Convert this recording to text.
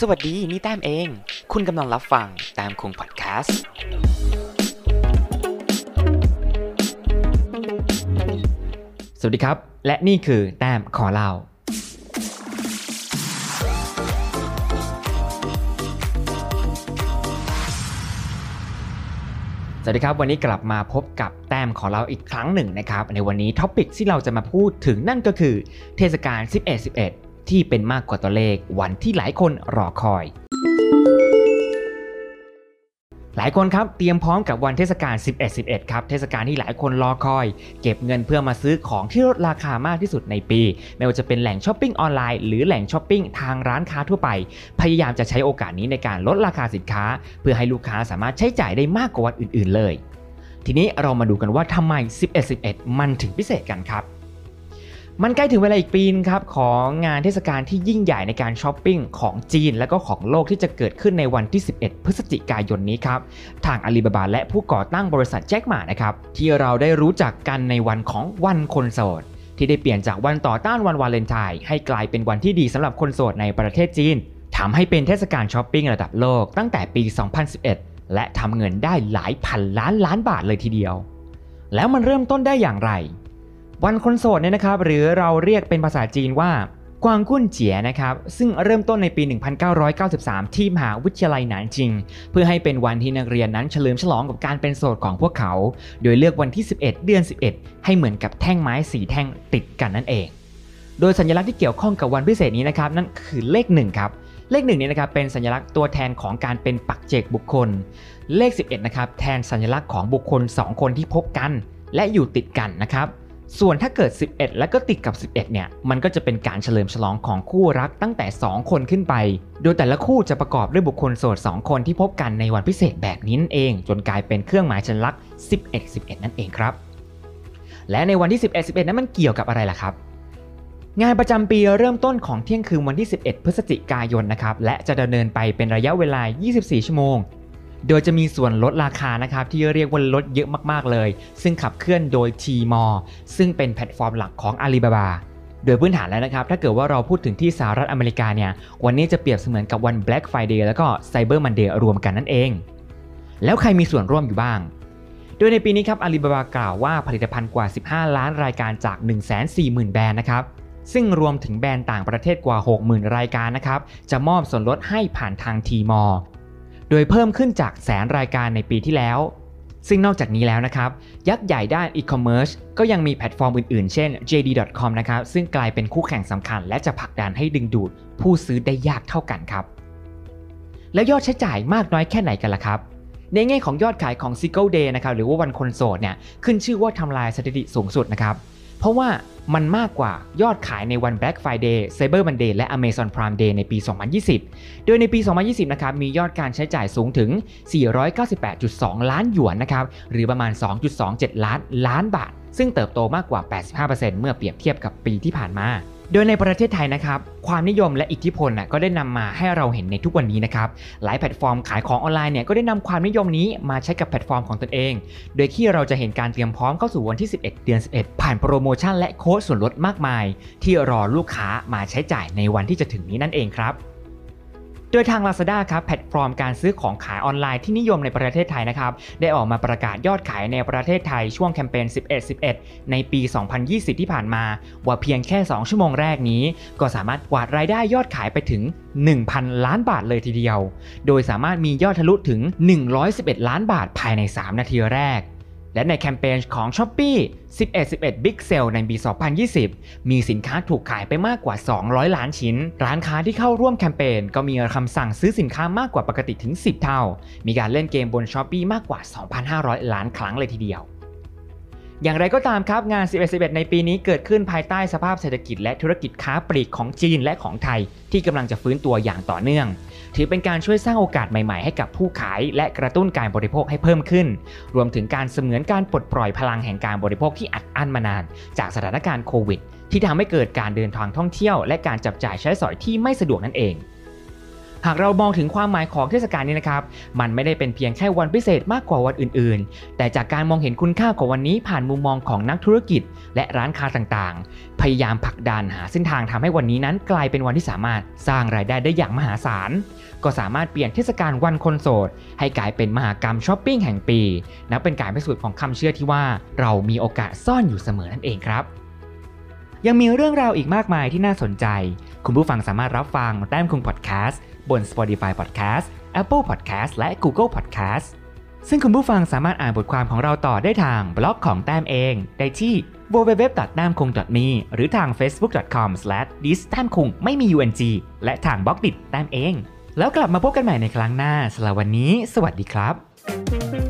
สวัสดี นี่แต้มเอง คุณกำลังรับฟังแต้มคงพอดแคสต์ สวัสดีครับ และนี่คือแต้มขอเล่าสวัสดีครับ วันนี้กลับมาพบกับแต้มขอเล่าอีกครั้งหนึ่งนะครับ ในวันนี้ท็อปิกที่เราจะมาพูดถึงนั่นก็คือเทศกาล 11-11 ที่เป็นมากกว่าตัวเลข วันที่หลายคนรอคอย หลายคนครับเตรียมพร้อมกับวันเทศกาล 11-11 ครับ เทศกาลที่หลายคนรอคอย เก็บเงินเพื่อมาซื้อของที่ลดราคามากที่สุดในปี ไม่ว่าจะเป็นแหล่งช้อปปิ้งออนไลน์หรือแหล่งช้อปปิ้งทางร้านค้าทั่วไป พยายามจะใช้โอกาสนี้ในการลดราคาสินค้า เพื่อให้ลูกค้าสามารถใช้จ่ายได้มากกว่าวันอื่น ๆ เลย ทีนี้เรามาดูกันว่าทำไม 11-11 มันถึงพิเศษกันครับ มันใกล้ถึงเวลาอีกปีนครับของงานเทศกาลที่ยิ่งใหญ่ในการช้อปปิ้งของจีน และก็ของโลกที่จะเกิดขึ้นในวันที่ 11 พฤศจิกายนนี้ครับ ทางอาลีบาบาและผู้ก่อตั้งบริษัทแจ็คหมานะครับ ที่เราได้รู้จักกันในวันของวันคนโสด ที่ได้เปลี่ยนจากวันต่อต้านวันวาเลนไทน์ให้กลายเป็นวันที่ดีสำหรับคนโสดในประเทศจีนทำให้เป็นเทศกาลช้อปปิ้งระดับโลกตั้งแต่ปี 2011 และทำเงินได้หลายพันล้านล้านบาทเลยทีเดียว แล้วมันเริ่มต้นได้อย่างไร วันคนโสดเนี่ยนะครับหรือเราเรียกเป็นภาษาจีนว่ากวางกุ้นเจียนะครับซึ่งเริ่มต้นในปี 1993 ที่มหาวิทยาลัยหนานจิง เพื่อให้เป็นวันที่นักเรียนนั้นเฉลิมฉลองกับการเป็นโสดของพวกเขา โดยเลือกวันที่ 11 เดือน 11 ให้เหมือนกับแท่งไม้สีแท่งติดกันนั่นเอง โดยสัญลักษณ์ที่เกี่ยวข้องกับวันพิเศษนี้นะครับนั่นคือเลข1ครับเลข1เนี่ยนะครับเป็นสัญลักษณ์ตัวแทนของการเป็นปักเจกบุคคล เลข 11นะครับแทนสัญลักษณ์ของบุคคล 2 คนที่พบกัน และอยู่ติดกันนะครับ ส่วนถ้าเกิด 11 แล้วก็ติดกับ 11 เนี่ย มันก็จะเป็นการเฉลิมฉลองของคู่รักตั้งแต่ 2 คนขึ้นไป โดยแต่ละคู่จะประกอบด้วยบุคคลโสด 2 คนที่พบกันในวันพิเศษแบบนี้นั่นเอง จนกลายเป็นเครื่องหมายสัญลักษณ์11 11 นั่นเองครับ และในวันที่ 11 11 นั้นมันเกี่ยวกับอะไรล่ะครับ งานประจำปีเริ่มต้นของเที่ยงคืนวันที่ 11 พฤศจิกายนนะครับ และจะดำเนินไปเป็นระยะเวลา 24 ชั่วโมง โดยจะมีส่วนลดราคานะครับที่เรียกว่าลดเยอะมากๆเลย ซึ่งขับเคลื่อนโดย Tmall ซึ่งเป็นแพลตฟอร์มหลักของ Alibaba โดยพื้นฐานแล้วนะครับ ถ้าเกิดว่าเราพูดถึงที่สหรัฐอเมริกาเนี่ย วันนี้จะเปรียบเสมือนกับวัน Black Friday แล้วก็ Cyber Monday รวมกันนั่นเอง แล้วใครมีส่วนร่วมอยู่บ้าง โดยในปีนี้ครับ Alibaba กล่าวว่าผลิตภัณฑ์กว่า 15 ล้านรายการจาก 140,000 แบรนด์นะครับ ซึ่งรวมถึงแบรนด์ต่างประเทศกว่า 60,000 รายการนะครับ จะมอบส่วนลดให้ผ่านทาง Tmall โดยเพิ่มขึ้นจากแสนรายการในปีที่แล้ว ซึ่งนอกจากนี้แล้วนะครับ ยักษ์ใหญ่ด้านอีคอมเมิร์ซก็ยังมีแพลตฟอร์มอื่นๆ เช่น JD.com นะครับซึ่งกลายเป็นคู่แข่งสำคัญ และจะผลักดันให้ดึงดูดผู้ซื้อได้ยากเท่ากันครับ แล้วยอดใช้จ่ายมากน้อยแค่ไหนกันล่ะครับในแง่ของยอดขายของ Single Day นะครับหรือว่าวันคนโสดเนี่ยขึ้นชื่อว่าทำลายสถิติสูงสุดนะครับ เพราะว่ามันมากกว่ายอดขายในวัน Black Friday Cyber Monday และ Amazon Prime Day ในปี 2020 โดยในปี 2020 นะครับ มียอดการใช้จ่ายสูงถึง 498.2 ล้านหยวนนะครับ หรือประมาณ 2.27 ล้านล้านบาท ซึ่งเติบโตมากกว่า 85%เมื่อเปรียบเทียบกับปีที่ผ่านมา โดยในประเทศไทยนะครับ ความนิยมและอิทธิพลนะก็ได้นำมาให้เราเห็นในทุกวันนี้นะครับ หลายแพลตฟอร์มขายของออนไลน์เนี่ยก็ได้นำความนิยมนี้มาใช้กับแพลตฟอร์มของตนเอง โดยที่เราจะเห็นการเตรียมพร้อมเข้าสู่วันที่ 11 เดือน 11 ผ่านโปรโมชั่นและโค้ดส่วนลดมากมาย ที่รอลูกค้ามาใช้จ่ายในวันที่จะถึงนี้นั่นเองครับ โดยทาง Lazada ครับแพลตฟอร์มการซื้อของขายออนไลน์ที่นิยมในประเทศไทยนะครับได้ออกมาประกาศยอดขายในประเทศไทยช่วงแคมเปญ 11-11 ในปี 2020 ที่ผ่านมา ว่าเพียงแค่ 2 ชั่วโมงแรกนี้ ก็สามารถกวาดรายได้ยอดขายไปถึง 1,000 ล้านบาทเลยทีเดียว โดยสามารถมียอดทะลุถึง 111 ล้านบาทภายใน 3 นาทีแรก และในแคมเปญของ s h อ p e e 11-11 Big Sale ในปี 2020 มีสินค้าถูกขายไปมากกว่า 200 ล้านชิ้น ร้านค้าที่เข้าร่วมแคมเปญก็มีคำสั่งซื้อสินค้ามากกว่าปกติถึง 10 เท่า มีการเล่นเกมบน s h อ p e e มากกว่า 2,500 ล้านครั้งเลยทีเดียว อย่างไรก็ตามครับงาน 11-11 ในปีนี้เกิดขึ้นภายใต้สภาพเศรษฐกิจและธุรกิจค้าปลีกของจีนและของไทย ที่กำลังจะฟื้นตัวอย่างต่อเนื่อง ถือเป็นการช่วยสร้างโอกาสใหม่ๆ ให้กับผู้ขาย และกระตุ้นการบริโภคให้เพิ่มขึ้น รวมถึงการเสมือนการปลดปล่อยพลังแห่งการบริโภคที่อัดอั้นมานาน จากสถานการณ์โควิด ที่ทำให้เกิดการเดินทางท่องเที่ยว และการจับจ่ายใช้สอยที่ไม่สะดวกนั่นเอง หากเรามองถึงความหมายของเทศกาลนี้นะครับ มันไม่ได้เป็นเพียงแค่วันพิเศษมากกว่าวันอื่นๆ แต่จากการมองเห็นคุณค่าของวันนี้ผ่านมุมมองของนักธุรกิจ และร้านค้าต่างๆ พยายามผลักดันหาเส้นทางทำให้วันนี้นั้นกลายเป็นวันที่สามารถสร้างรายได้ได้อย่างมหาศาล ก็สามารถเปลี่ยนเทศกาลวันคนโสด ให้กลายเป็นมหากรรมช้อปปิ้งแห่งปี นับเป็นการพิสูจน์ของคำเชื่อที่ว่า เรามีโอกาสซ่อนอยู่เสมอนั่นเองครับยังมีเรื่องราวอีกมากมายที่น่าสนใจ คุณผู้ฟังสามารถรับฟังแต้มคุงพอดแคสต์ บน Spotify Podcast Apple Podcast และ Google Podcast ซึ่งคุณผู้ฟังสามารถอ่านบทความของเราต่อได้ทางบล็อกของแต้มเอง ได้ที่ www. tamkung. me หรือทาง facebook.com d i s t a m k u n g ไม่มี UNG และทางบล็อกดิแต้มเอง แล้วกลับมาพบกันใหม่ในครั้งหน้าสำหรับวันนี้ สวัสดีครับ